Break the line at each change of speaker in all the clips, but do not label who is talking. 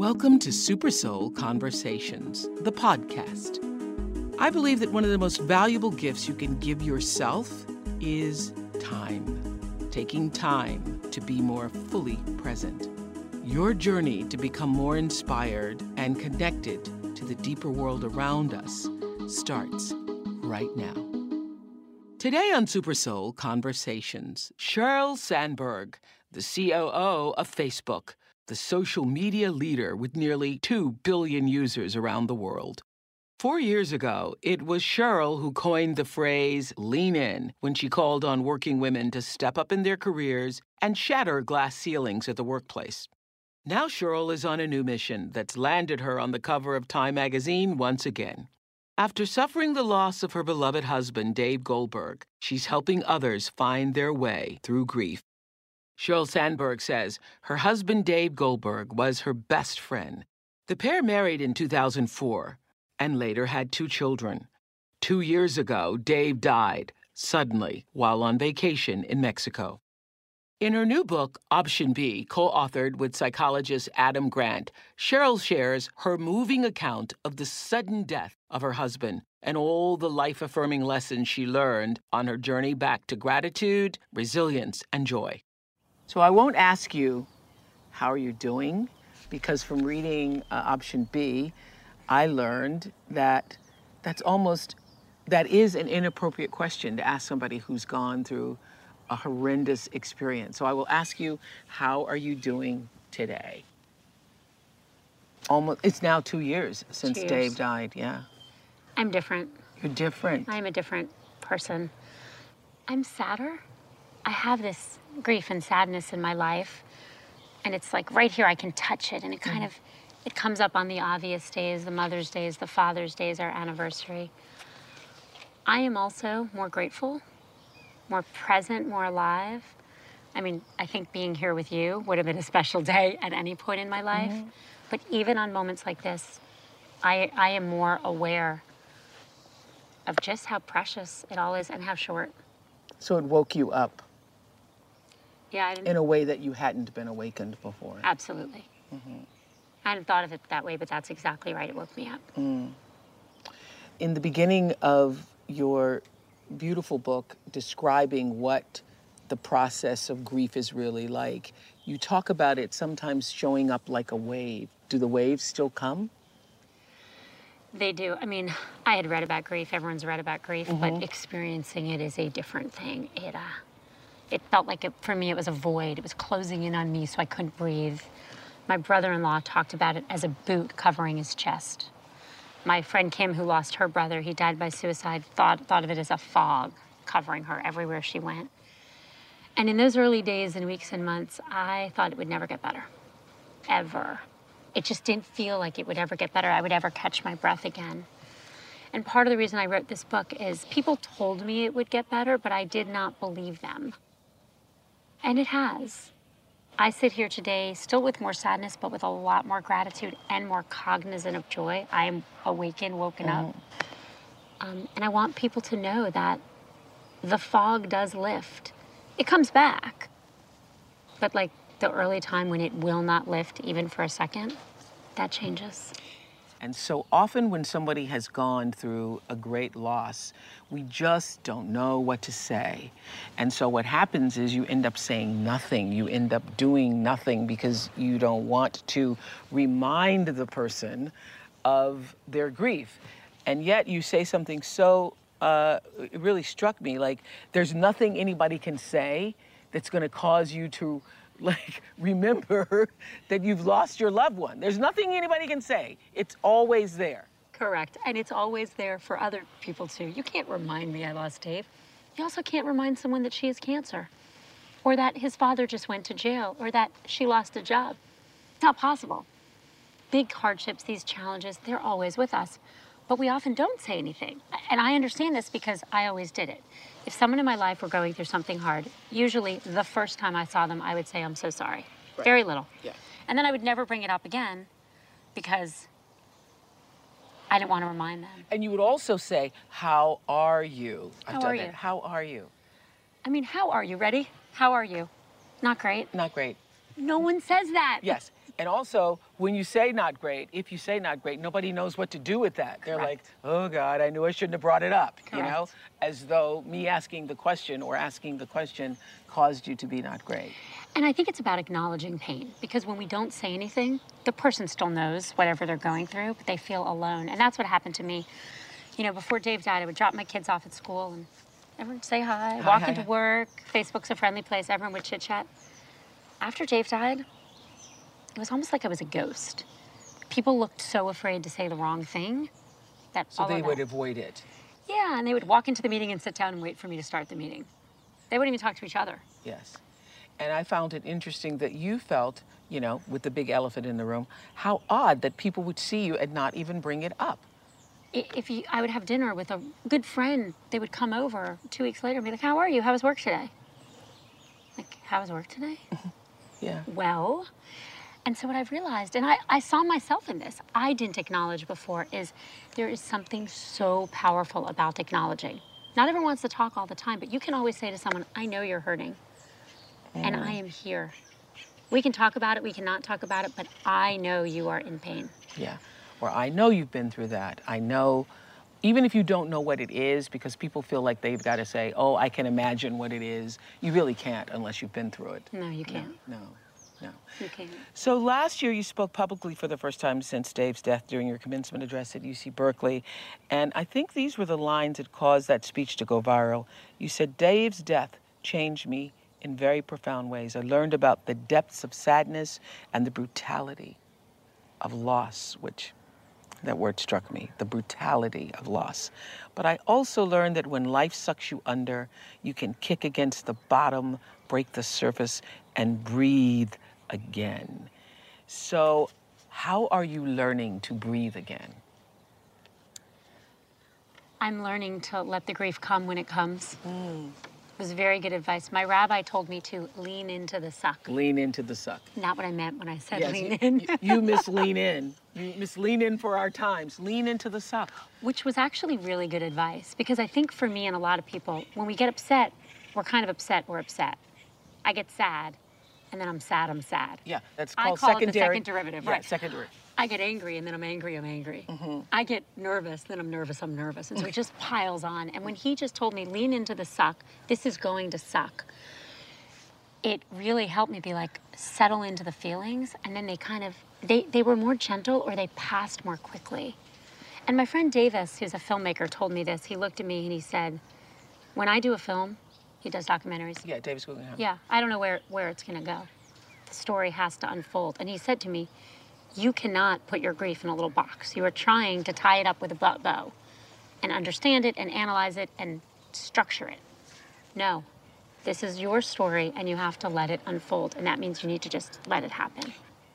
Welcome to Super Soul Conversations, the podcast. I believe that one of the most valuable gifts you can give yourself is time. Taking time to be more fully present. Your journey to become more inspired and connected to the deeper world around us starts right now. Today on Super Soul Conversations, Sheryl Sandberg, the COO of Facebook, the social media leader with nearly 2 billion users around the world. Four years ago, it was Sheryl who coined the phrase lean in when she called on working women to step up in their careers and shatter glass ceilings at the workplace. Now Sheryl is on a new mission that's landed her on the cover of Time magazine once again. After suffering the loss of her beloved husband, Dave Goldberg, she's helping others find their way through grief. Sheryl Sandberg says her husband, Dave Goldberg, was her best friend. The pair married in 2004 and later had two children. Two years ago, Dave died, suddenly, while on vacation in Mexico. In her new book, Option B, co authored with psychologist Adam Grant, Sheryl shares her moving account of the sudden death of her husband and all the life affirming lessons she learned on her journey back to gratitude, resilience, and joy. So I won't ask you, how are you doing? Because from reading uh, Option B, I learned that that's almost, that is an inappropriate question to ask somebody who's gone through a horrendous experience. So I will ask you, how are you doing today? Almost, it's now two years since. Dave died. Yeah,
I'm different.
you're different.
I'm a different person. I'm sadder. I have this grief and sadness in my life. And it's like right here, I can touch it. And it kind mm-hmm. of, it comes up on the obvious days, the Mother's Days, the Father's Days, our anniversary. I am also more grateful, more present, more alive. I mean, I think being here with you would have been a special day at any point in my life. Mm-hmm. But even on moments like this, I, I am more aware of just how precious it all is and how short.
so it woke you up
Yeah, I didn't,
in a way that you hadn't been awakened before.
absolutely. Mm-hmm. I hadn't thought of it that way, but that's exactly right. It woke me up. Mm.
in the beginning of your beautiful book describing what the process of grief is really like, you talk about it sometimes showing up like a wave. Do the waves still come?
They do. I mean, I had read about grief. Everyone's read about grief, but mm-hmm. experiencing it is a different thing. It, uh, it felt like it, for me, it was a void. It was closing in on me, so I couldn't breathe. My brother-in-law talked about it as a boot covering his chest. My friend Kim, who lost her brother, he died by suicide, thought thought of it as a fog covering her everywhere she went. And in those early days and weeks and months, I thought it would never get better, ever. It just didn't feel like it would ever get better. I would ever catch my breath again. And part of the reason I wrote this book is people told me it would get better, but I did not believe them. And it has. I sit here today still with more sadness, but with a lot more gratitude and more cognizant of joy. I am awakened, woken up. Um, and I want people to know that the fog does lift. It comes back. But like the early time when it will not lift even for a second, that changes.
And so often when somebody has gone through a great loss, we just don't know what to say. And so what happens is you end up saying nothing. You end up doing nothing because you don't want to remind the person of their grief. And yet you say something so, uh, it really struck me like, there's nothing anybody can say that's going to cause you to like remember that you've lost your loved one. There's nothing anybody can say. It's always there.
Correct. And it's always there for other people too. You can't remind me I lost Dave. You also can't remind someone that she has cancer or that his father just went to jail or that she lost a job. It's not possible. Big hardships, these challenges, they're always with us. But we often don't say anything. And I understand this because I always did it. If someone in my life were going through something hard, usually the first time I saw them, I would say, I'm so sorry.
Right.
Very little.
Yeah.
And then I would never bring it up again because I didn't want to remind them.
And you would also say, How are you? I've
How
done
are
that.
you?
How are you?
I mean, how are you? Ready? How are you? Not great.
Not great.
No one says that.
Yes. And also, when you say not great, if you say not great, nobody knows what to do with that. They're like, oh God, I knew I shouldn't have brought it up, you know? As though me asking the question or asking the question caused you to be not great.
And I think it's about acknowledging pain because when we don't say anything, the person still knows whatever they're going through, but they feel alone. And that's what happened to me. You know, before Dave died, I would drop my kids off at school and everyone would say hi,
Hi,
walk
hi,
into
hi.
work. Facebook's a friendly place, everyone would chit chat. After Dave died, it was almost like I was a ghost. People looked so afraid to say the wrong thing that
So they would
that-
avoid it.
Yeah, and they would walk into the meeting and sit down and wait for me to start the meeting. They wouldn't even talk to each other.
Yes. And I found it interesting that you felt, you know, with the big elephant in the room, how odd that people would see you and not even bring it up.
If you, I would have dinner with a good friend, they would come over two weeks later and be like, "How are you? How was work today?" Like, "How was work today?"
Yeah.
well, and so what I've realized, and I, I saw myself in this, I didn't acknowledge before, is there is something so powerful about acknowledging. Not everyone wants to talk all the time, but you can always say to someone, "I know you're hurting, and I am here." We can talk about it, we cannot talk about it, but I know you are in pain.
Yeah. Or I know you've been through that. I know, even if you don't know what it is, because people feel like they've got to say, oh, I can imagine what it is. You really can't unless you've been through it.
No, you can't.
No, no.
Can't.
So last year you spoke publicly for the first time since Dave's death during your commencement address at UC Berkeley. And I think these were the lines that caused that speech to go viral. You said, Dave's death changed me in very profound ways. I learned about the depths of sadness and the brutality of loss, which that word struck me the brutality of loss. But I also learned that when life sucks you under, you can kick against the bottom, break the surface, and breathe again. So, how are you learning to breathe again?
I'm learning to let the grief come when it comes. Mm. It was very good advice. My rabbi told me to lean into the suck.
Lean into the suck.
Not what I meant when I said
Yes,
lean
you,
in,
you, you miss lean in. You miss lean in for our times. Lean into the suck.
which was actually really good advice because I think for me and a lot of people, when we get upset, we're kind of upset, we're upset. I get sad, and then I'm sad, I'm sad.
Yeah, that's
I
called
call it the
secondary.
second derivative,
yeah,
right.
secondary.
I get angry, and then I'm angry, I'm angry.
Mm-hmm.
I get nervous, then I'm nervous, I'm nervous. And so it just piles on. And when he just told me, lean into the suck, this is going to suck, it really helped me be like, settle into the feelings. And then they kind of, they, they were more gentle or they passed more quickly. And my friend Davis, who's a filmmaker, told me this. He looked at me and he said, when I do a film, he does documentaries.
Yeah, Davis Guggenheim.
Yeah, I don't know where, where it's gonna go. The story has to unfold. And he said to me, You cannot put your grief in a little box. You are trying to tie it up with a bow and understand it and analyze it and structure it. No, this is your story and you have to let it unfold. And that means you need to just let it happen.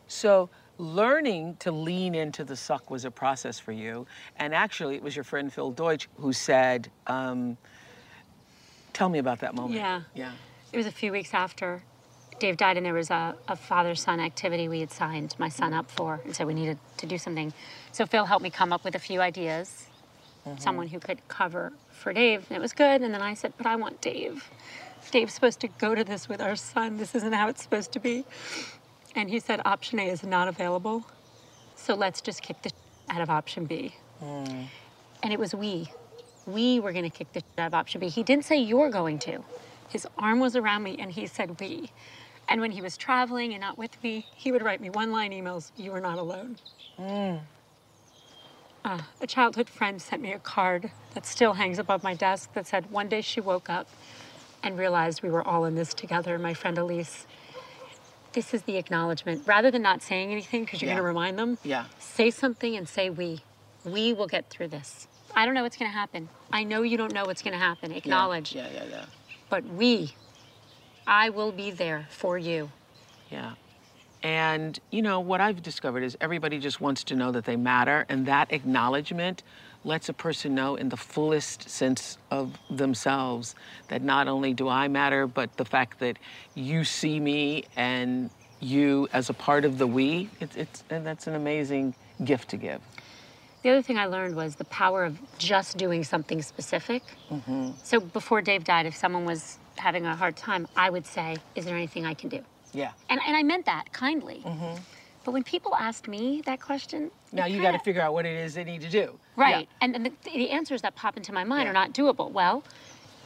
So learning to lean into the suck was a process for you. And actually, it was your friend Phil Deutsch who said, um, tell me about that moment.
Yeah.
Yeah.
It was a few weeks after Dave died, and there was a, a father son activity we had signed my son up for, and so we needed to do something. So Phil helped me come up with a few ideas, mm-hmm. someone who could cover for Dave, and it was good. And then I said, But I want Dave. Dave's supposed to go to this with our son. This isn't how it's supposed to be. And he said, Option A is not available. So let's just kick the out of option B. Mm. And it was we. We were going to kick the shit out of option B. He didn't say you're going to. His arm was around me and he said we. And when he was traveling and not with me, he would write me one line emails You are not alone. uh, a childhood friend sent me a card that still hangs above my desk that said, One day she woke up and realized we were all in this together. My friend Elise, this is the acknowledgement. Rather than not saying anything, because you're
Yeah.
going to remind them,
Yeah.
say something and say we. We will get through this. I don't know what's going to happen. I know you don't know what's going to happen. Acknowledge.
Yeah, yeah, yeah. yeah.
But we, I will be there for you.
Yeah. And, you know, what I've discovered is everybody just wants to know that they matter, and that acknowledgement lets a person know in the fullest sense of themselves that not only do I matter, but the fact that you see me and you as a part of the we, it's, it's, and that's an amazing gift to give.
The other thing I learned was the power of just doing something specific. So before Dave died, if someone was having a hard time, I would say, Is there anything I can do?
Yeah.
And, and I meant that kindly. Mm-hmm. But when people asked me that question,
Now you got to figure out what it is they need to do.
Right. And, and the, the answers that pop into my mind
Yeah.
are not doable. Well,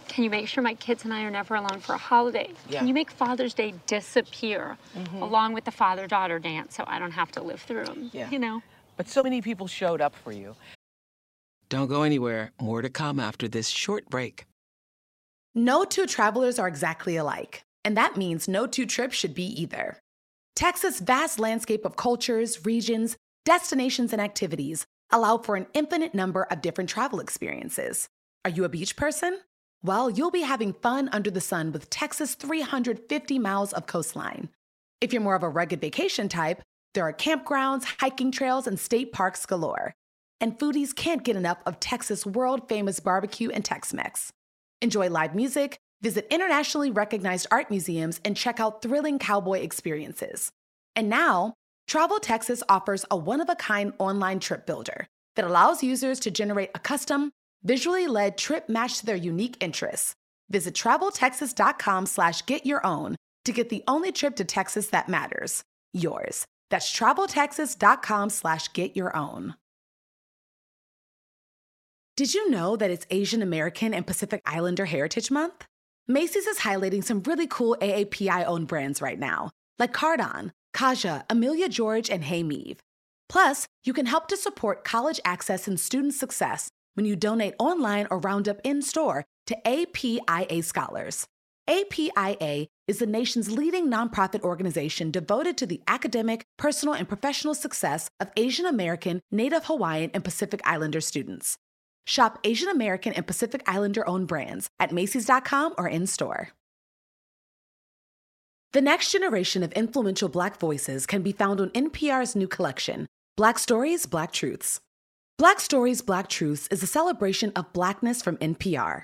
can you make sure my kids and I are never alone for a holiday?
Yeah. Mm-hmm.
Can you make Father's Day disappear along with the father daughter dance so I don't have to live through them?
Yeah.
You know?
But so many people showed up for you. Don't go anywhere. More to come after this short break.
No two travelers are exactly alike, and that means no two trips should be either. Texas' vast landscape of cultures, regions, destinations, and activities allow for an infinite number of different travel experiences. Are you a beach person? Well, you'll be having fun under the sun with Texas' 350 miles of coastline. If you're more of a rugged vacation type, there are campgrounds, hiking trails, and state parks galore. And foodies can't get enough of Texas' world famous barbecue and Tex Mex. Enjoy live music, visit internationally recognized art museums, and check out thrilling cowboy experiences. And now, Travel Texas offers a one of a kind online trip builder that allows users to generate a custom, visually led trip matched to their unique interests. Visit traveltexas.com slash get your own to get the only trip to Texas that matters yours. That's traveltexas.com slash get your own. Did you know that it's Asian American and Pacific Islander Heritage Month? Macy's is highlighting some really cool AAPI owned brands right now, like Cardon, Kaja, Amelia George, and Hey Meave. Plus, you can help to support college access and student success when you donate online or round up in store to APIA Scholars. APIA is the nation's leading nonprofit organization devoted to the academic, personal, and professional success of Asian American, Native Hawaiian, and Pacific Islander students. Shop Asian American and Pacific Islander owned brands at Macy's.com or in store. The next generation of influential Black voices can be found on NPR's new collection, Black Stories, Black Truths. Black Stories, Black Truths is a celebration of Blackness from NPR.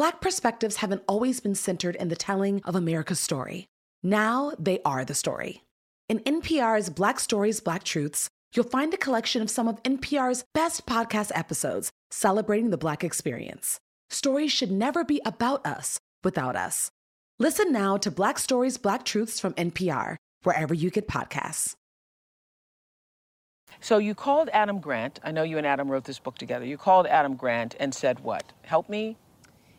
Black perspectives haven't always been centered in the telling of America's story. Now they are the story. In NPR's Black Stories, Black Truths, you'll find a collection of some of NPR's best podcast episodes celebrating the Black experience. Stories should never be about us without us. Listen now to Black Stories, Black Truths from NPR, wherever you get podcasts.
So you called Adam Grant. I know you and Adam wrote this book together. You called Adam Grant and said what? Help me?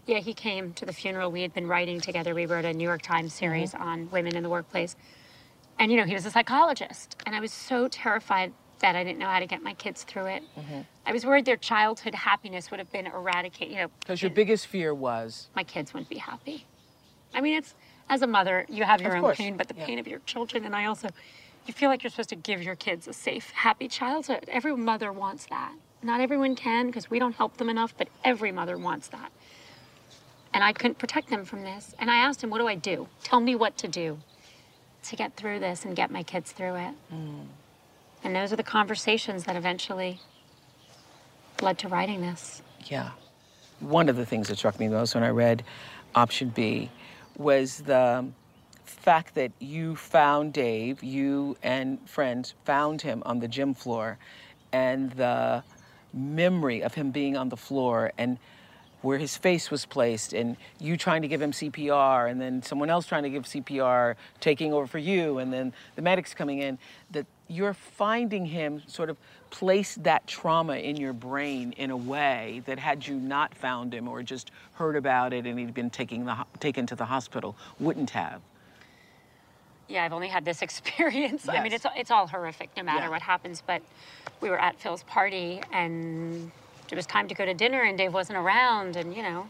Yeah, he came to the funeral. We had been writing together. We wrote a New York Times uh-huh. series on women in the workplace. And, you know, he was a psychologist. And I was so terrified that I didn't know how to get my kids through it. Mm-hmm. I was worried their childhood happiness would have been eradicated. You know,
Because your biggest fear was
my kids wouldn't be happy. I mean, it's as a mother, you have your
Of
own
course,
pain, but the
yeah.
pain of your children, and I also, you feel like you're supposed to give your kids a safe, happy childhood. Every mother wants that. Not everyone can because we don't help them enough, but every mother wants that. And I couldn't protect them from this. And I asked him, What do I do? Tell me what to do to get through this and get my kids through it. Hmm. And those are the conversations that eventually led to writing this.
Yeah. One of the things that struck me most when I read option B was the fact that you found Dave, you and friends found him on the gym floor, and the memory of him being on the floor and where his face was placed and you trying to give him CPR and then someone else trying to give CPR taking over for you and then the medics coming in that you're finding him sort of place that trauma in your brain in a way that had you not found him or just heard about it and he'd been taking the, taken to the hospital wouldn't have.
Yeah, I've only had this experience. I mean, it's it's all horrific, no matter
Yeah.
what happens. But we were at Phil's party, and it was time to go to dinner, and Dave wasn't around, and you know,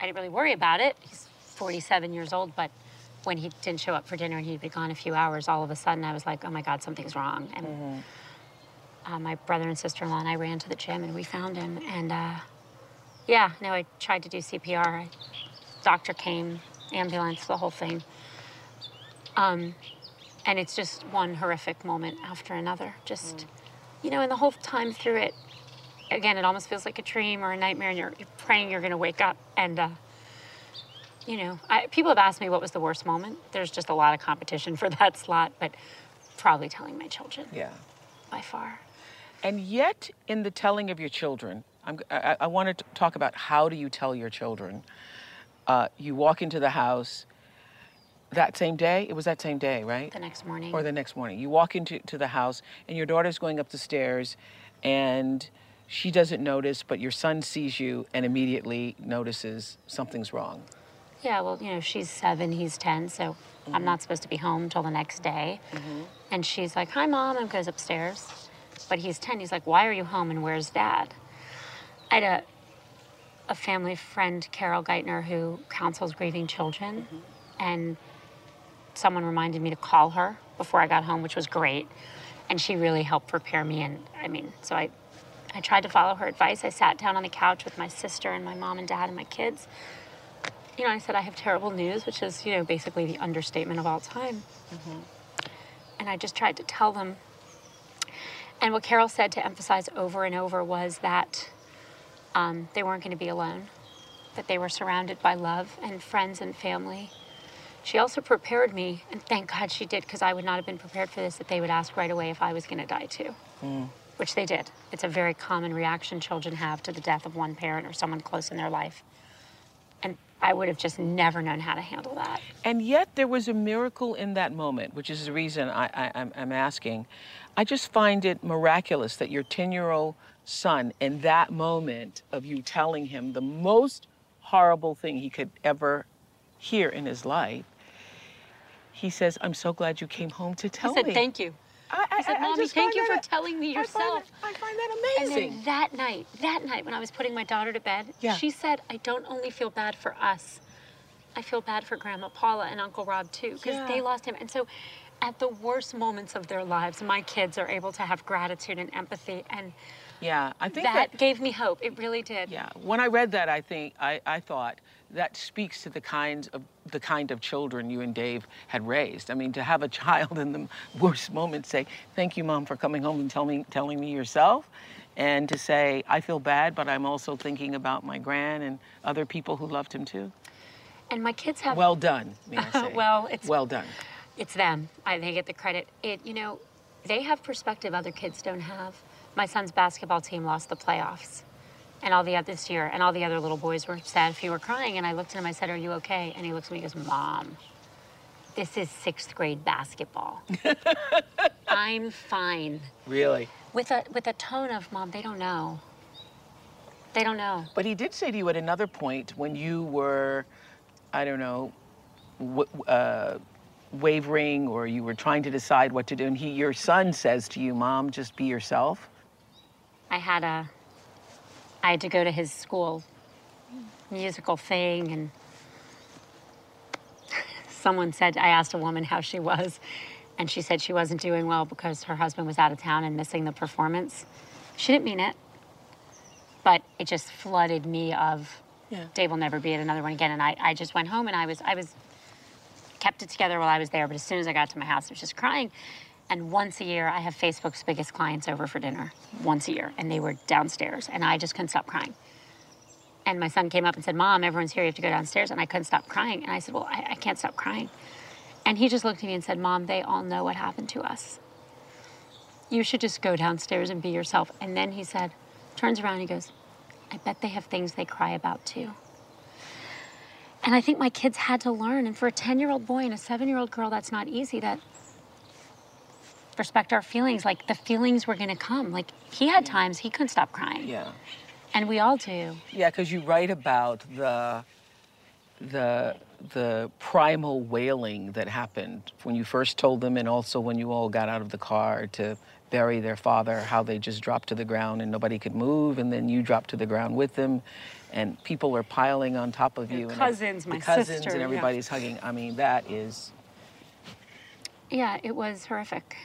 I didn't really worry about it. He's 47 years old, but when he didn't show up for dinner and he'd be gone a few hours, all of a sudden I was like, oh my God, something's wrong. And uh, my brother and sister-in-law and I ran to the gym, and we found him. And uh, yeah, no, I tried to do CPR. I, doctor came, ambulance, the whole thing. Um, and it's just one horrific moment after another. Just, you know, and the whole time through it, again, it almost feels like a dream or a nightmare, and you're, you're praying you're going to wake up. And, uh, you know, I, people have asked me what was the worst moment. There's just a lot of competition for that slot, but probably telling my children
Yeah.
by far.
And yet, in the telling of your children, I'm, I, I want to talk about how do you tell your children. Uh, you walk into the house that same day. It was that same day, right?
The next morning.
Or the next morning. You walk into to the house, and your daughter's going up the stairs, and she doesn't notice, but your son sees you and immediately notices something's wrong.
Yeah, well, you know, she's seven, he's 10, so I'm mm-hmm. not supposed to be home till the next day. Mm-hmm. And she's like, Hi, mom, and goes upstairs. But he's 10, he's like, Why are you home and where's dad? I had a, a family friend, Carol Geithner, who counsels grieving children. Mm-hmm. And someone reminded me to call her before I got home, which was great. And she really helped prepare me. And I mean, so I, I tried to follow her advice. I sat down on the couch with my sister and my mom and dad and my kids you know, I said I have terrible news, which is, you know, basically the understatement of all time. And I just tried to tell them. And what Carol said to emphasize over and over was that um, they weren't going to be alone, that they were surrounded by love and friends and family. She also prepared me, and thank God she did, because I would not have been prepared for this, that they would ask right away if I was going to die too, which they did. It's a very common reaction children have to the death of one parent or someone close in their life. And I would have just never known how to handle that.
And yet there was a miracle in that moment, which is the reason I, I, I'm, I'm asking. I just find it miraculous that your 10 year old son, in that moment of you telling him the most horrible thing he could ever hear in his life, he says, I'm so glad you came home to tell
I said,
me.
thank you.
I, I,
I said, Mommy,
just
thank you for
that-
telling me
I find
yourself.
that- I find that amazing.
And then that night, that night when I was putting my daughter to bed,
Yeah.
she said, I don't only feel bad for us, I feel bad for Grandma Paula and Uncle Rob too, because
Yeah.
they lost him. And so at the worst moments of their lives, my kids are able to have gratitude and empathy. And
yeah, I think
that,
that
gave me hope. It really did.
Yeah, when I read that, I think I, I thought that speaks to the kind of the kind of children you and Dave had raised. I mean, to have a child in the worst moment say, "Thank you, mom, for coming home and tell me, telling me yourself," and to say, "I feel bad, but I'm also thinking about my gran and other people who loved him too."
And my kids have
Well done, may I say?
Well, it's-
well done.
it's them. I they get the credit. It you know, they have perspective other kids don't have. My son's basketball team lost the playoffs, and all the other this year, and all the other little boys were sad you were crying. And I looked at him. I said, "Are you okay?" And he looks at me. and goes, "Mom, this is sixth grade basketball. I'm fine."
Really.
With a with a tone of, "Mom, they don't know. They don't know."
But he did say to you at another point when you were, I don't know, w- uh, wavering or you were trying to decide what to do, and he, your son says to you, "Mom, just be yourself."
I had a I had to go to his school musical thing and someone said I asked a woman how she was and she said she wasn't doing well because her husband was out of town and missing the performance. She didn't mean it. But it just flooded me of
Yeah.
Dave will never be at another one again. And I, I just went home and I was I was kept it together while I was there, but as soon as I got to my house, I was just crying. And once a year, I have Facebook's biggest clients over for dinner, once a year, and they were downstairs, and I just couldn't stop crying. And my son came up and said, Mom, everyone's here, you have to go downstairs. And I couldn't stop crying. And I said, Well, I, I can't stop crying. And he just looked at me and said, Mom, they all know what happened to us. You should just go downstairs and be yourself. And then he said, turns around and he goes, I bet they have things they cry about too. And I think my kids had to learn. And for a 10 year old boy and a seven year old girl, that's not easy. That respect our feelings. Like the feelings were to come. Like he had times he couldn't stop crying.
Yeah.
And we all do.
Yeah, because you write about the the the primal wailing that happened when you first told them, and also when you all got out of the car to bury their father. How they just dropped to the ground and nobody could move, and then you dropped to the ground with them, and people are piling on top of you.
cousins,
and
my
cousins,
sister,
and
yeah.
everybody's hugging. I mean, that is.
Yeah, it was horrific.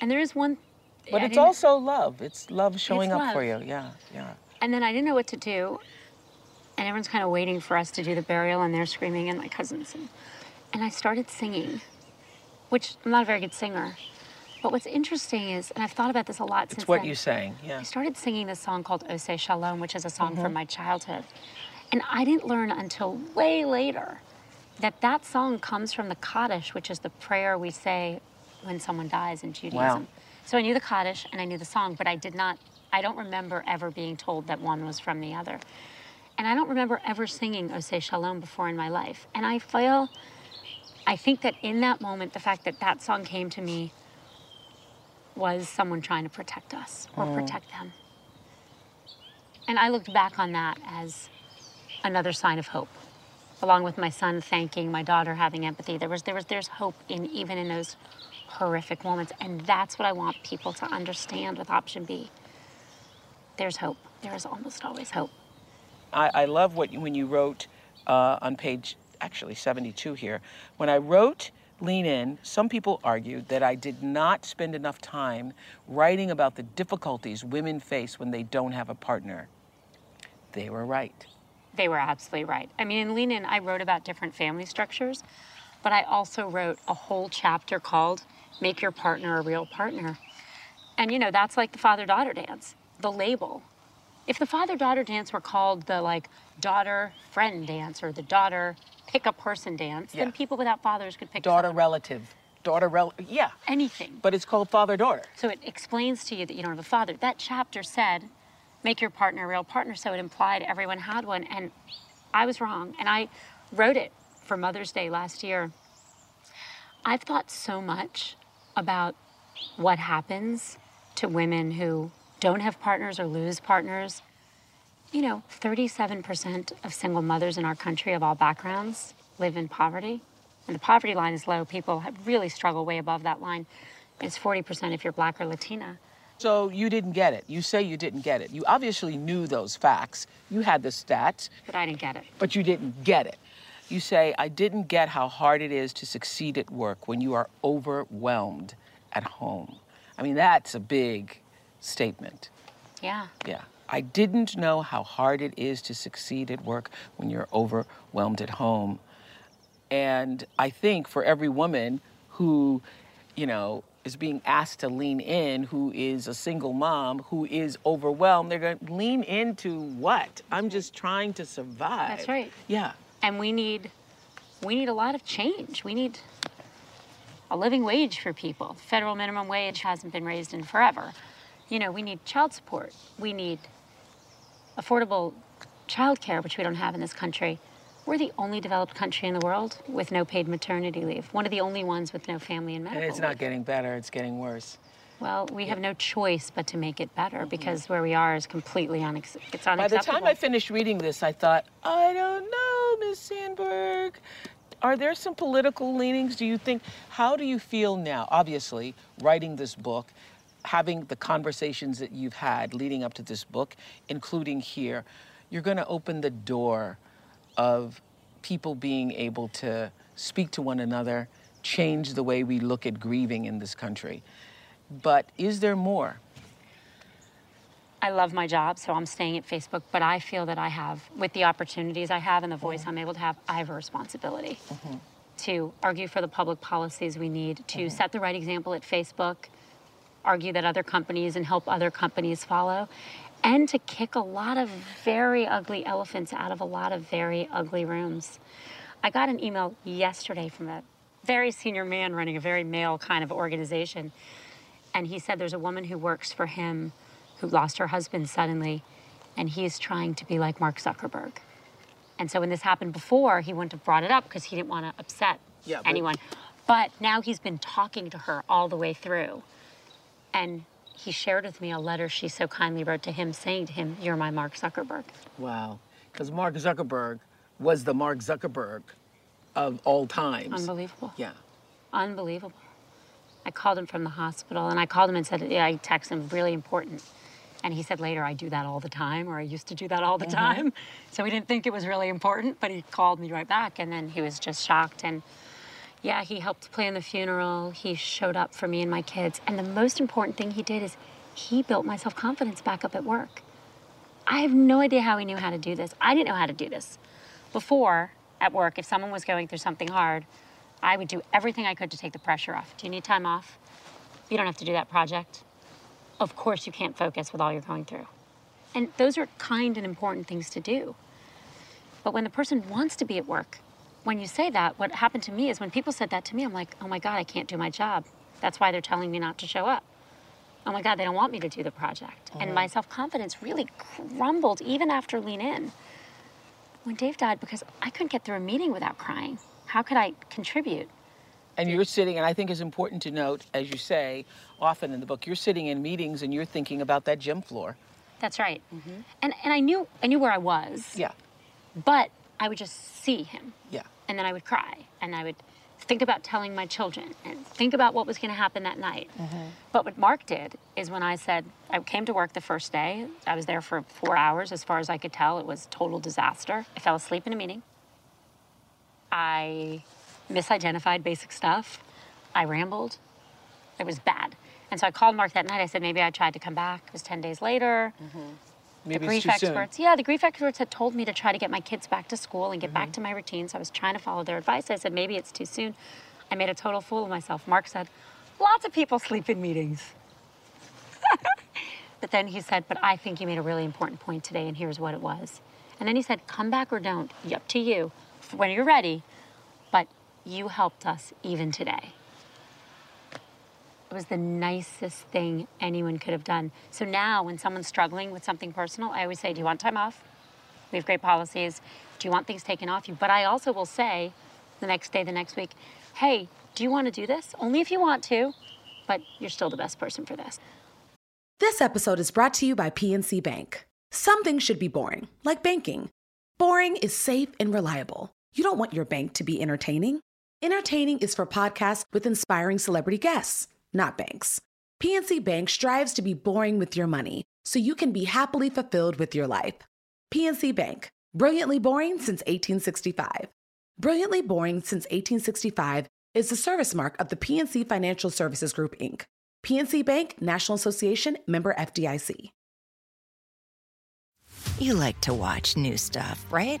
And there is one.
But
I
it's also love. It's love showing
It's
up for you. Yeah, yeah.
And then I didn't know what to do. And everyone's kind of waiting for us to do the burial, and they're screaming, and my cousins. And, and I started singing, which I'm not a very good singer. But what's interesting is, and I've thought about this a lot
It's
since
what
then.
you sang. Yeah.
I started singing this song called Ose Shalom, which is a song
Mm-hmm.
from my childhood. And I didn't learn until way later that that song comes from the Kaddish, which is the prayer we say when someone dies in Judaism. So I knew the Kaddish and I knew the song, but I did not, I don't remember ever being told that one was from the other. And I don't remember ever singing Ose Shalom before in my life. And I feel, I think that in that moment, the fact that that song came to me was someone trying to protect us or oh. protect them. And I looked back on that as another sign of hope. Along with my son thanking my daughter having empathy, there was there was there's hope in even in those horrific moments, and that's what I want people to understand with option B. There's hope. There is almost always hope.
I, I love what you- when you wrote uh, on page actually 72 here. When I wrote Lean In, some people argued that I did not spend enough time writing about the difficulties women face when they don't have a partner. They were right.
They were absolutely right. I mean, in Lean In, I wrote about different family structures, but I also wrote a whole chapter called Make Your Partner a Real Partner. And, you know, that's like the father daughter dance, the label. If the father daughter dance were called the like daughter friend dance or the daughter pick a person dance,
Yeah.
then people without fathers could pick
Daughter relative. Daughter rel yeah.
anything.
But it's called father daughter.
So it explains to you that you don't have a father. That chapter said, make your partner a real partner. So it implied everyone had one. And I was wrong. And I wrote it for Mother's Day last year. I've thought so much about what happens to women who don't have partners or lose partners. You know, 37% of single mothers in our country of all backgrounds live in poverty. And the poverty line is low. People have really struggle way above that line. It's 40% if you're black or Latina.
So you didn't get it. You say you didn't get it. You obviously knew those facts. You had the stats.
But I didn't get it.
but you didn't get it. You say, I didn't get how hard it is to succeed at work when you are overwhelmed at home. I mean, that's a big statement.
Yeah.
Yeah. I didn't know how hard it is to succeed at work when you're overwhelmed at home. And I think for every woman who, you know, is being asked to lean in, who is a single mom, who is overwhelmed, they're going to lean into what? I'm just trying to survive.
That's right.
Yeah.
And we need we need a lot of change. We need a living wage for people. Federal minimum wage hasn't been raised in forever. You know, we need child support. We need affordable child care, which we don't have in this country. We're the only developed country in the world with no paid maternity leave. One of the only ones with no family and medical
And it's not
leave.
getting better, it's getting worse.
Well, we have no choice but to make it better mm-hmm. because where we are is completely unex- it's unacceptable.
By the time I finished reading this, I thought, I don't know, Miss Sandberg. Are there some political leanings? Do you think, how do you feel now? Obviously, writing this book, having the conversations that you've had leading up to this book, including here, you're going to open the door of people being able to speak to one another, change the way we look at grieving in this country. But is there more?
I love my job, so I'm staying at Facebook, but I feel that I have, with the opportunities I have and the voice I'm able to have, I have a responsibility mm-hmm. to argue for the public policies we need, to mm-hmm. set the right example at Facebook, argue that other companies and help other companies follow, and to kick a lot of very ugly elephants out of a lot of very ugly rooms. I got an email yesterday from a very senior man running a very male kind of organization. And he said there's a woman who works for him who lost her husband suddenly. and he's trying to be like Mark Zuckerberg. And so when this happened before, he wouldn't have brought it up because he didn't want to upset
Yeah, but-
anyone. But now he's been talking to her all the way through. And he shared with me a letter she so kindly wrote to him saying to him, You're my Mark Zuckerberg.
Wow. Because Mark Zuckerberg was the Mark Zuckerberg of all times.
Unbelievable.
Yeah.
Unbelievable. I called him from the hospital and I called him and said, Yeah, I texted him, really important. And he said later, I do that all the time, or I used to do that all the mm-hmm. time. So we didn't think it was really important, but he called me right back and then he was just shocked. And yeah, he helped plan the funeral. He showed up for me and my kids. And the most important thing he did is he built my self confidence back up at work. I have no idea how he knew how to do this. I didn't know how to do this. Before, at work, if someone was going through something hard, I would do everything I could to take the pressure off. Do you need time off? You don't have to do that project. Of course, you can't focus with all you're going through. And those are kind and important things to do. But when the person wants to be at work, when you say that, what happened to me is when people said that to me, I'm like, oh my God, I can't do my job. That's why they're telling me not to show up. Oh my God, they don't want me to do the project. And my mm-hmm. self confidence really crumbled even after Lean In. When Dave died, because I couldn't get through a meeting without crying. How could I contribute?
And you're sitting, and I think it's important to note, as you say often in the book, you're sitting in meetings and you're thinking about that gym floor.
That's right. Mm-hmm. And and I knew I knew where I was.
Yeah.
But I would just see him,
Yeah.
and then I would cry, and I would think about telling my children, and think about what was going to happen that night. Mm-hmm. But what Mark did is when I said I came to work the first day, I was there for four hours. As far as I could tell, it was total disaster. I fell asleep in a meeting. I misidentified basic stuff. I rambled. It was bad. And so I called Mark that night. I said maybe I tried to come back. It was 10 days later.
Maybe
the
it's
grief
too soon.
experts, yeah, the grief experts had told me to try to get my kids back to school and get
Mm-hmm.
back to my routine. So I was trying to follow their advice. I said maybe it's too soon. I made a total fool of myself. Mark said, lots of people sleep in meetings. but then he said, but I think you made a really important point today, and here's what it was. And then he said, come back or don't, up to you, when you're ready. But you helped us even today. It was the nicest thing anyone could have done. So now, when someone's struggling with something personal, I always say, Do you want time off? We have great policies. Do you want things taken off you? But I also will say the next day, the next week, Hey, do you want to do this? Only if you want to, but you're still the best person for this.
This episode is brought to you by PNC Bank. Some things should be boring, like banking. Boring is safe and reliable. You don't want your bank to be entertaining. Entertaining is for podcasts with inspiring celebrity guests, not banks. PNC Bank strives to be boring with your money so you can be happily fulfilled with your life. PNC Bank, brilliantly boring since 1865. Brilliantly boring since 1865 is the service mark of the PNC Financial Services Group, Inc. PNC Bank, National Association, member FDIC.
You like to watch new stuff, right?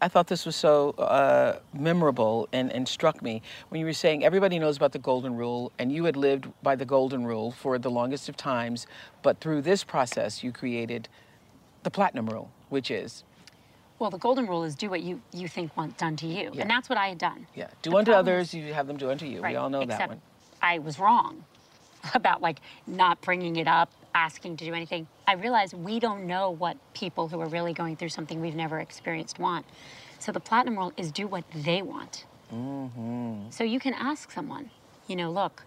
I thought this was so uh, memorable and, and struck me when you were saying everybody knows about the golden rule and you had lived by the golden rule for the longest of times, but through this process you created the platinum rule, which is
Well, the golden rule is do what you, you think want done to you.
Yeah.
And that's what I had done.
yeah, do
The
unto others, you have them do unto you.
Right.
We all know
Except
that one.
I was wrong about like not bringing it up, asking to do anything. I realize we don't know what people who are really going through something we've never experienced want. So the platinum rule is do what they want.
Mm-hmm.
So you can ask someone, you know, look,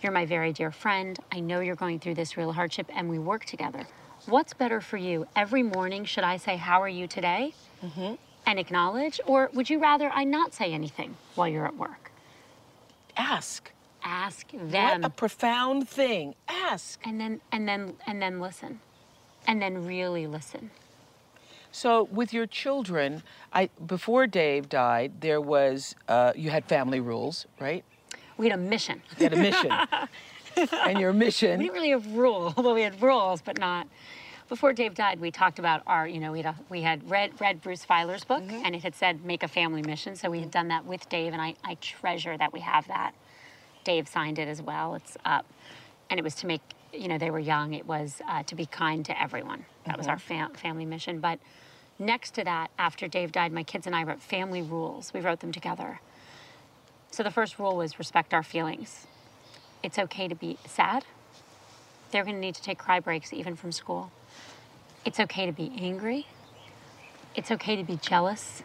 you're my very dear friend. I know you're going through this real hardship and we work together. What's better for you? Every morning, should I say, How are you today?
Mm-hmm.
And acknowledge? Or would you rather I not say anything while you're at work?
Ask.
Ask them.
What a profound thing. Ask.
and then and then and then listen and then really listen
So with your children, I before Dave died, there was uh, you had family rules, right?
we had a mission
You had a mission, and your mission.
we didn't really have rules well we had rules but not before Dave died, we talked about our, you know, we had, a, we had read, read Bruce Feiler's book and it had said make a family mission. So we had done that with Dave and I, I treasure that we have that. Dave signed it as well. It's up. And it was to make, you know, they were young. It was uh, to be kind to everyone. That was our fam- family mission. But next to that, after Dave died, my kids and I wrote family rules. We wrote them together. So the first rule was respect our feelings. It's okay to be sad. They're going to need to take cry breaks even from school. It's okay to be angry. It's okay to be jealous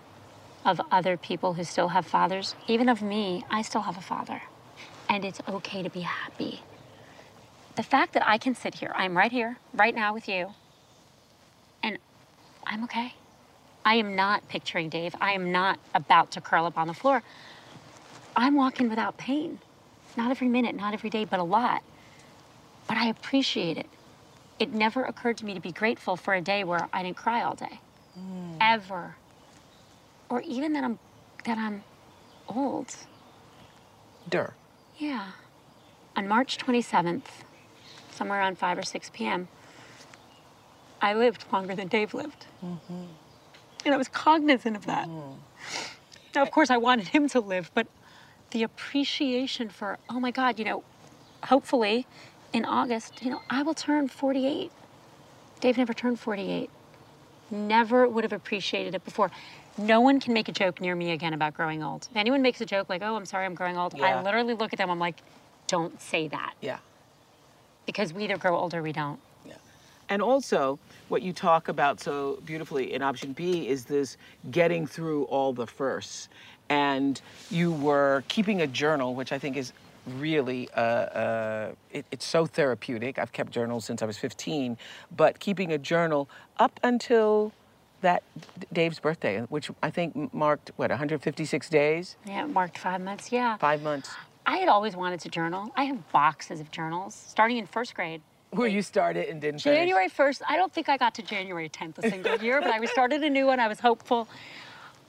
of other people who still have fathers. Even of me, I still have a father. And it's okay to be happy. The fact that I can sit here, I'm right here, right now with you, and I'm okay. I am not picturing Dave. I am not about to curl up on the floor. I'm walking without pain. Not every minute, not every day, but a lot. But I appreciate it. It never occurred to me to be grateful for a day where I didn't cry all day. Mm. Ever. Or even that I'm that I'm old.
Dur.
Yeah. On March 27th, somewhere around 5 or 6 p.m., I lived longer than Dave lived. Mm-hmm. And I was cognizant of that. Mm-hmm. Now, of course, I wanted him to live, but the appreciation for, oh my God, you know, hopefully in August, you know, I will turn 48. Dave never turned 48. Never would have appreciated it before. No one can make a joke near me again about growing old. If anyone makes a joke like, oh, I'm sorry, I'm growing old,
Yeah.
I literally look at them, I'm like, don't say that.
Yeah.
Because we either grow old or we don't.
Yeah. And also, what you talk about so beautifully in option B is this getting through all the firsts. And you were keeping a journal, which I think is really, uh, uh, it, it's so therapeutic. I've kept journals since I was 15, but keeping a journal up until that Dave's birthday, which I think marked, what, 156 days?
Yeah, it marked five months. Yeah.
Five months.
I had always wanted to journal. I have boxes of journals starting in first grade.
Where you started and didn't finish.
January 1st, I don't think I got to January 10th a single year, but I started a new one. I was hopeful.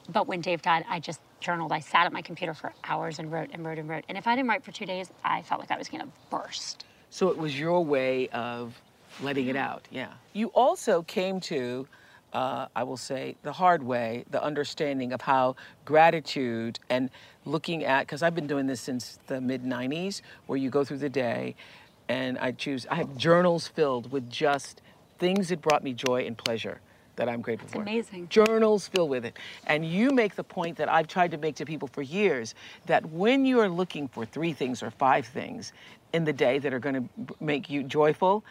But when Dave died, I just journaled. I sat at my computer for hours and wrote and wrote and wrote. And if I didn't write for two days, I felt like I was going to burst.
So it was your way of letting it out, yeah. You also came to, uh, I will say, the hard way, the understanding of how gratitude and looking at, because I've been doing this since the mid 90s, where you go through the day and I choose, I have journals filled with just things that brought me joy and pleasure that I'm grateful for.
amazing.
Journals filled with it. And you make the point that I've tried to make to people for years that when you are looking for three things or five things in the day that are going to make you joyful,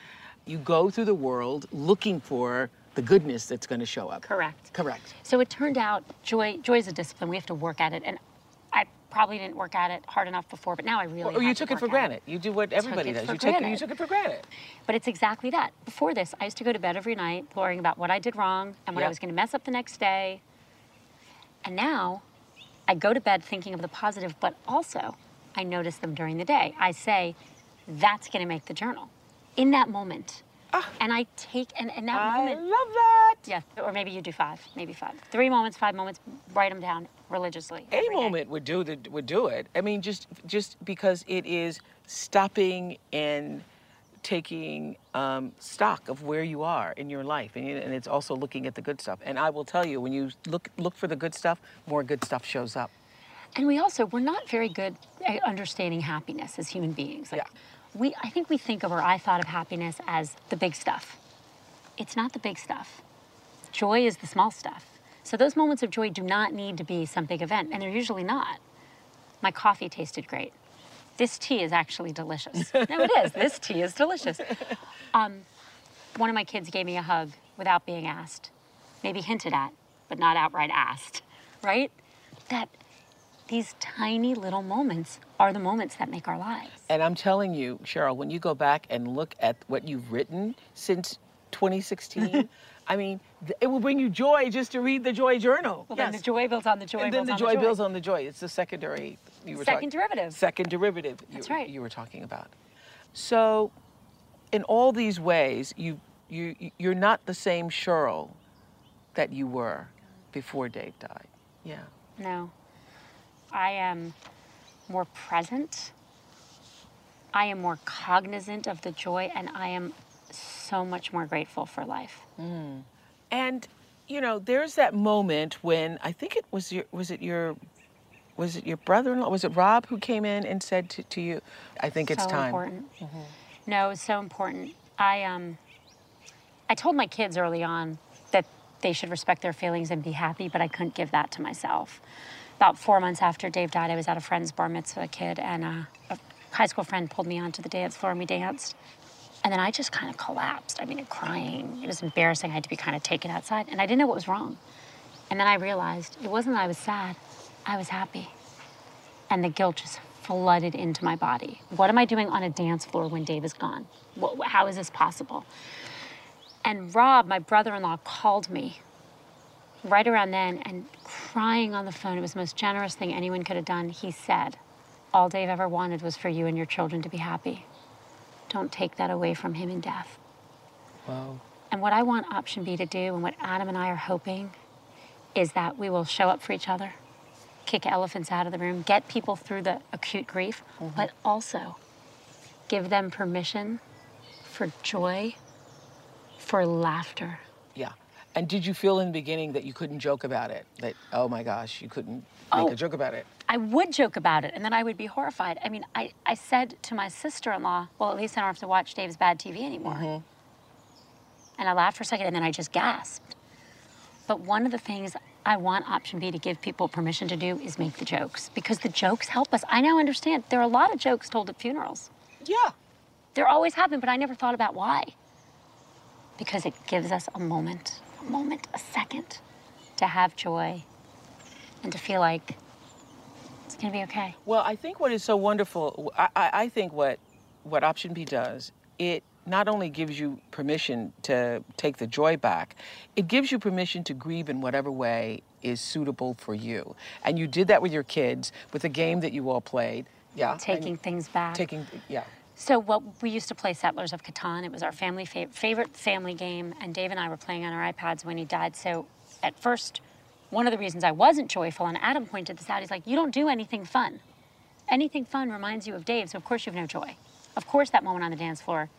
you go through the world looking for the goodness that's going to show up.
Correct.
Correct.
So it turned out joy joy is a discipline. We have to work at it. And probably didn't work at it hard enough before, but now I really
Or you took
to
it for granted. You do what everybody
it
does.
for
You take it, you
granted.
took it for granted.
But it's exactly that. Before this, I used to go to bed every night worrying about what I did wrong and what I was going to mess up the next day. And now I go to bed thinking of the positive, but also I notice them during the day. I say, that's going to make the journal in that moment. And I take, and in that
Ah. I
moment,
love that.
yeah, or maybe you do five, maybe five. Three moments, five moments, write them down religiously.
Any
day.
moment would do the, would do it. I mean, just just because it is stopping and taking um, stock of where you are in your life, and, and it's also looking at the good stuff. And I will tell you, when you look look for the good stuff, more good stuff shows up.
And we also we're not very good at understanding happiness as human beings. Like
Yeah.
we I think we think of or I thought of happiness as the big stuff. It's not the big stuff. Joy is the small stuff. So those moments of joy do not need to be some big event, and they're usually not. My coffee tasted great. This tea is actually delicious. no, it is. This tea is delicious. Um, one of my kids gave me a hug without being asked, maybe hinted at, but not outright asked, right? That these tiny little moments are the moments that make our lives.
And I'm telling you, Sheryl, when you go back and look at what you've written since 2016, I mean, it will bring you joy just to read the Joy Journal.
Well, then the joy builds on the joy
and then the
on
joy
the
builds on the joy. It's the secondary. You were
Second
talking-
derivative.
Second derivative. You,
That's right.
You were talking about. So, in all these ways, you you you're not the same Sheryl that you were before Dave died. Yeah.
No. I am more present. I am more cognizant of the joy, and I am so much more grateful for life.
And you know, there's that moment when I think it was your was it your was it your brother-in-law? Was it Rob who came in and said to, to you, "I think it's time.
so
time."
important. No, it's so important. I um, I told my kids early on that they should respect their feelings and be happy, but I couldn't give that to myself. About four months after Dave died, I was at a friend's bar mitzvah kid, and uh, a high school friend pulled me onto the dance floor and we danced. And then I just kind of collapsed. I mean, crying. It was embarrassing. I had to be kind of taken outside, and I didn't know what was wrong. And then I realized it wasn't that I was sad, I was happy. And the guilt just flooded into my body. What am I doing on a dance floor when Dave is gone? Wh- How is this possible? And Rob, my brother in law, called me right around then and crying on the phone. It was the most generous thing anyone could have done. He said, All Dave ever wanted was for you and your children to be happy. Don't take that away from him in death.
Wow.
And what I want Option B to do, and what Adam and I are hoping, is that we will show up for each other, kick elephants out of the room, get people through the acute grief, mm-hmm. but also give them permission for joy, for laughter.
Yeah. And did you feel in the beginning that you couldn't joke about it? That oh my gosh, you couldn't make
Oh.
a joke about it?
I would joke about it, and then I would be horrified. I mean, I, I said to my sister in law, well, at least I don't have to watch Dave's bad TV anymore. Mm-hmm. And I laughed for a second, and then I just gasped. But one of the things I want Option B to give people permission to do is make the jokes, because the jokes help us. I now understand there are a lot of jokes told at funerals.
Yeah.
There always have been, but I never thought about why. Because it gives us a moment, a moment, a second to have joy and to feel like it's gonna be okay.
Well, I think what is so wonderful, I, I, I think what what Option B does, it not only gives you permission to take the joy back, it gives you permission to grieve in whatever way is suitable for you. And you did that with your kids with a game that you all played. Yeah.
Taking things back.
taking yeah.
So what we used to play Settlers of Catan. It was our family fa- favorite family game, and Dave and I were playing on our iPads when he died. So at first, one of the reasons I wasn't joyful, and Adam pointed this out, he's like, "You don't do anything fun. Anything fun reminds you of Dave, so of course you have no joy. Of course that moment on the dance floor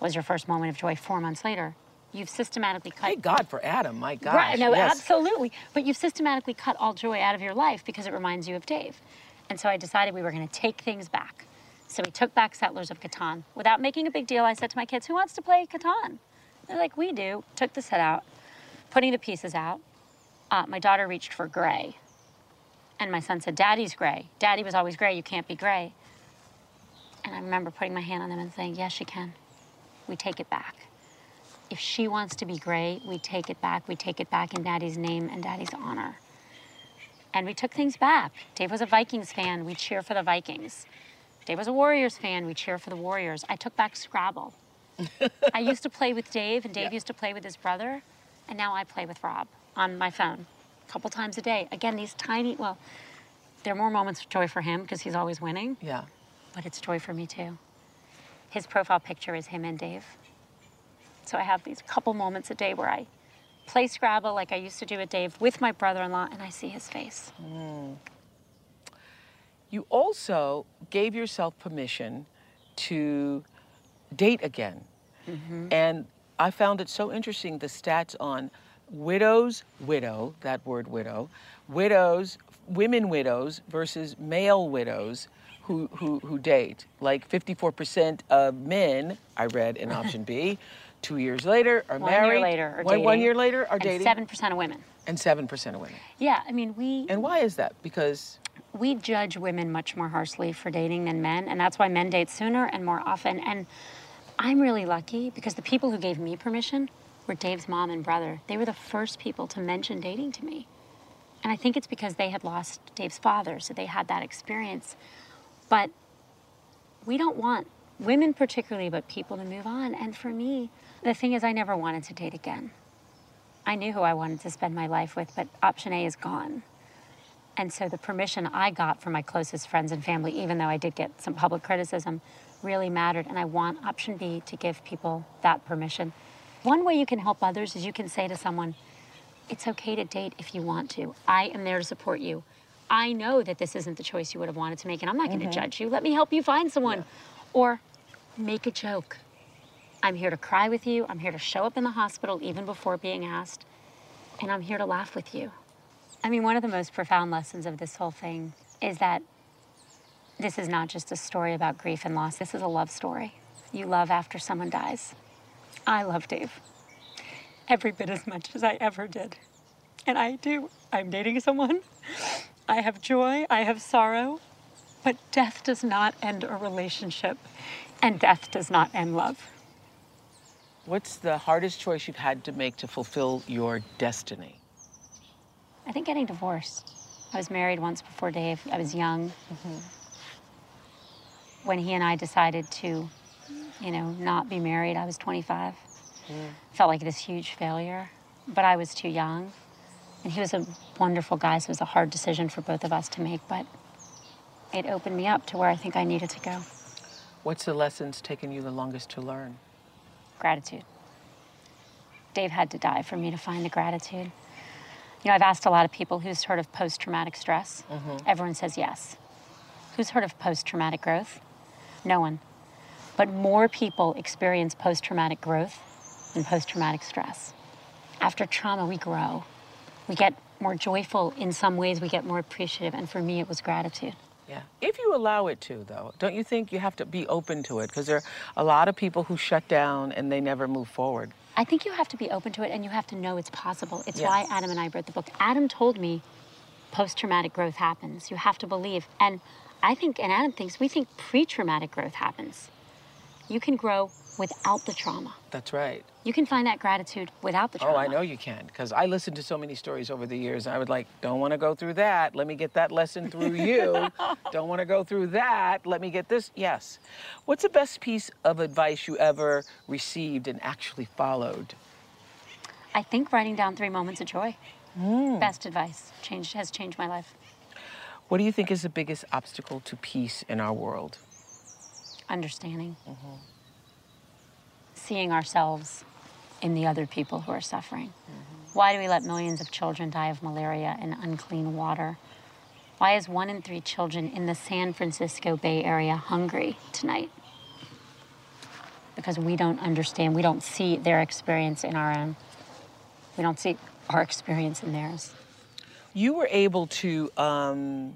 was your first moment of joy. Four months later, you've systematically cut
Thank God for Adam. My God.
Right, no,
yes.
absolutely. But you've systematically cut all joy out of your life because it reminds you of Dave. And so I decided we were going to take things back. So we took back Settlers of Catan. Without making a big deal, I said to my kids, Who wants to play Catan? They're like, We do. Took the set out, putting the pieces out. Uh, my daughter reached for gray. And my son said, Daddy's gray. Daddy was always gray. You can't be gray. And I remember putting my hand on them and saying, Yes, she can. We take it back if she wants to be gray, we take it back. We take it back in Daddy's name and Daddy's honor. And we took things back. Dave was a Vikings fan. We cheer for the Vikings. Dave was a Warriors fan. We cheer for the Warriors. I took back Scrabble. I used to play with Dave, and Dave used to play with his brother, and now I play with Rob on my phone a couple times a day. Again, these tiny, well, there are more moments of joy for him because he's always winning,
Yeah.
but it's joy for me too. His profile picture is him and Dave. So I have these couple moments a day where I play Scrabble like I used to do with Dave with my brother-in-law and I see his face. Hmm.
You also gave yourself permission to date again. Mm-hmm. And I found it so interesting the stats on widows, widow, that word widow, widows, women widows versus male widows who, who, who date. Like 54% of men, I read in option B, two years later are
One
married.
year later are
one, one year later are
and
dating.
Seven percent of women.
And 7% of women.
Yeah, I mean we
And why is that? Because
we judge women much more harshly for dating than men, and that's why men date sooner and more often. And I'm really lucky because the people who gave me permission were Dave's mom and brother. They were the first people to mention dating to me. And I think it's because they had lost Dave's father, so they had that experience. But we don't want women, particularly, but people to move on. And for me, the thing is, I never wanted to date again. I knew who I wanted to spend my life with, but option A is gone. And so the permission I got from my closest friends and family, even though I did get some public criticism, really mattered. And I want option B to give people that permission. One way you can help others is you can say to someone, it's okay to date if you want to. I am there to support you. I know that this isn't the choice you would have wanted to make, and I'm not going to mm-hmm. judge you. Let me help you find someone. Or make a joke. I'm here to cry with you. I'm here to show up in the hospital even before being asked. And I'm here to laugh with you. I mean, one of the most profound lessons of this whole thing is that this is not just a story about grief and loss, this is a love story. You love after someone dies. I love Dave every bit as much as I ever did. And I do. I'm dating someone. I have joy, I have sorrow, but death does not end a relationship, and death does not end love.
What's the hardest choice you've had to make to fulfill your destiny?
I think getting divorced. I was married once before Dave. I was young. Mm-hmm. When he and I decided to, you know, not be married, I was 25. Felt like this huge failure, but I was too young. And he was a wonderful guy, so it was a hard decision for both of us to make, but it opened me up to where I think I needed to go.
What's the lessons taken you the longest to learn?
Gratitude. Dave had to die for me to find the gratitude. You know, I've asked a lot of people who's heard of post traumatic stress. Mm-hmm. Everyone says yes. Who's heard of post traumatic growth? No one. But more people experience post traumatic growth than post traumatic stress. After trauma, we grow. We get more joyful in some ways, we get more appreciative. And for me, it was gratitude.
Yeah. If you allow it to, though, don't you think you have to be open to it? Because there are a lot of people who shut down and they never move forward.
I think you have to be open to it and you have to know it's possible. It's
Yes.
why Adam and I wrote the book. Adam told me post traumatic growth happens. You have to believe. And I think, and Adam thinks, we think pre traumatic growth happens. You can grow without the trauma.
That's right.
You can find that gratitude without the trauma.
Oh, I know you can, because I listened to so many stories over the years. And I would like, don't want to go through that. Let me get that lesson through you. don't want to go through that. Let me get this. Yes. What's the best piece of advice you ever received and actually followed?
I think writing down three moments of joy. Hmm. Best advice. Changed has changed my life.
What do you think is the biggest obstacle to peace in our world?
Understanding. Seeing ourselves in the other people who are suffering. Why do we let millions of children die of malaria and unclean water? Why is one in three children in the San Francisco Bay Area hungry tonight? Because we don't understand, we don't see their experience in our own. We don't see our experience in theirs.
You were able to um,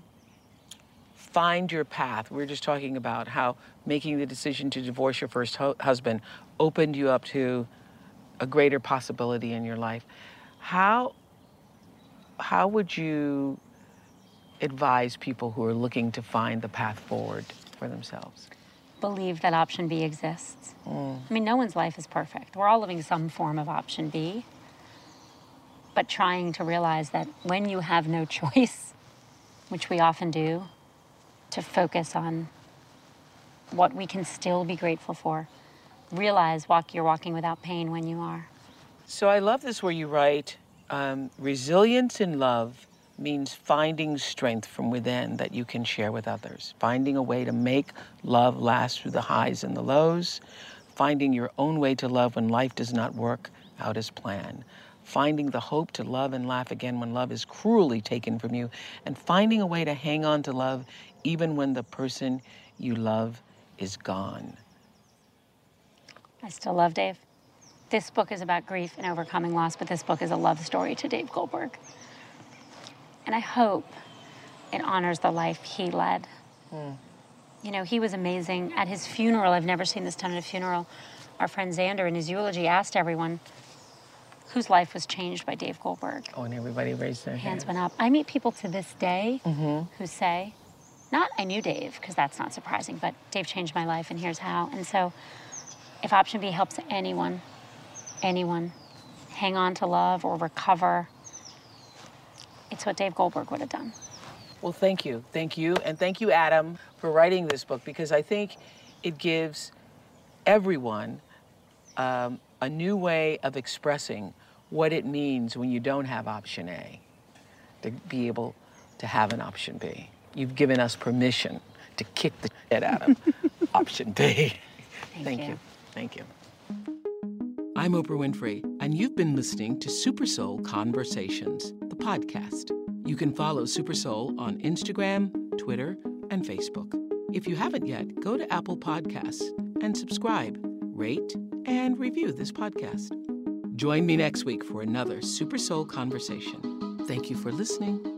find your path. We are just talking about how making the decision to divorce your first hu- husband opened you up to a greater possibility in your life. How how would you advise people who are looking to find the path forward for themselves?
believe that option B exists. Mm. I mean, no one's life is perfect. We're all living some form of option B. But trying to realize that when you have no choice, which we often do, to focus on what we can still be grateful for. Realize walk you're walking without pain when you are.
So I love this where you write um, resilience in love means finding strength from within that you can share with others, finding a way to make love last through the highs and the lows, finding your own way to love when life does not work out as planned, finding the hope to love and laugh again when love is cruelly taken from you, and finding a way to hang on to love even when the person you love is gone.
I still love Dave. This book is about grief and overcoming loss, but this book is a love story to Dave Goldberg. And I hope it honors the life he led. Hmm. You know, he was amazing. At his funeral, I've never seen this done at a funeral. Our friend Zander, in his eulogy, asked everyone whose life was changed by Dave Goldberg.
Oh, and everybody raised their
Hands
hands.
went up. I meet people to this day mm-hmm. who say, not I knew Dave, because that's not surprising, but Dave changed my life and here's how. And so if option B helps anyone, anyone hang on to love or recover, it's what Dave Goldberg would have done.
Well, thank you. Thank you. And thank you, Adam, for writing this book because I think it gives everyone um, a new way of expressing what it means when you don't have option A, to be able to have an option B. You've given us permission to kick the shit out of option B.
Thank
you.
you.
Thank you.
I'm Oprah Winfrey, and you've been listening to Super Soul Conversations, the podcast. You can follow Super Soul on Instagram, Twitter, and Facebook. If you haven't yet, go to Apple Podcasts and subscribe,
rate, and review this podcast. Join me next week for another Super Soul conversation. Thank you for listening.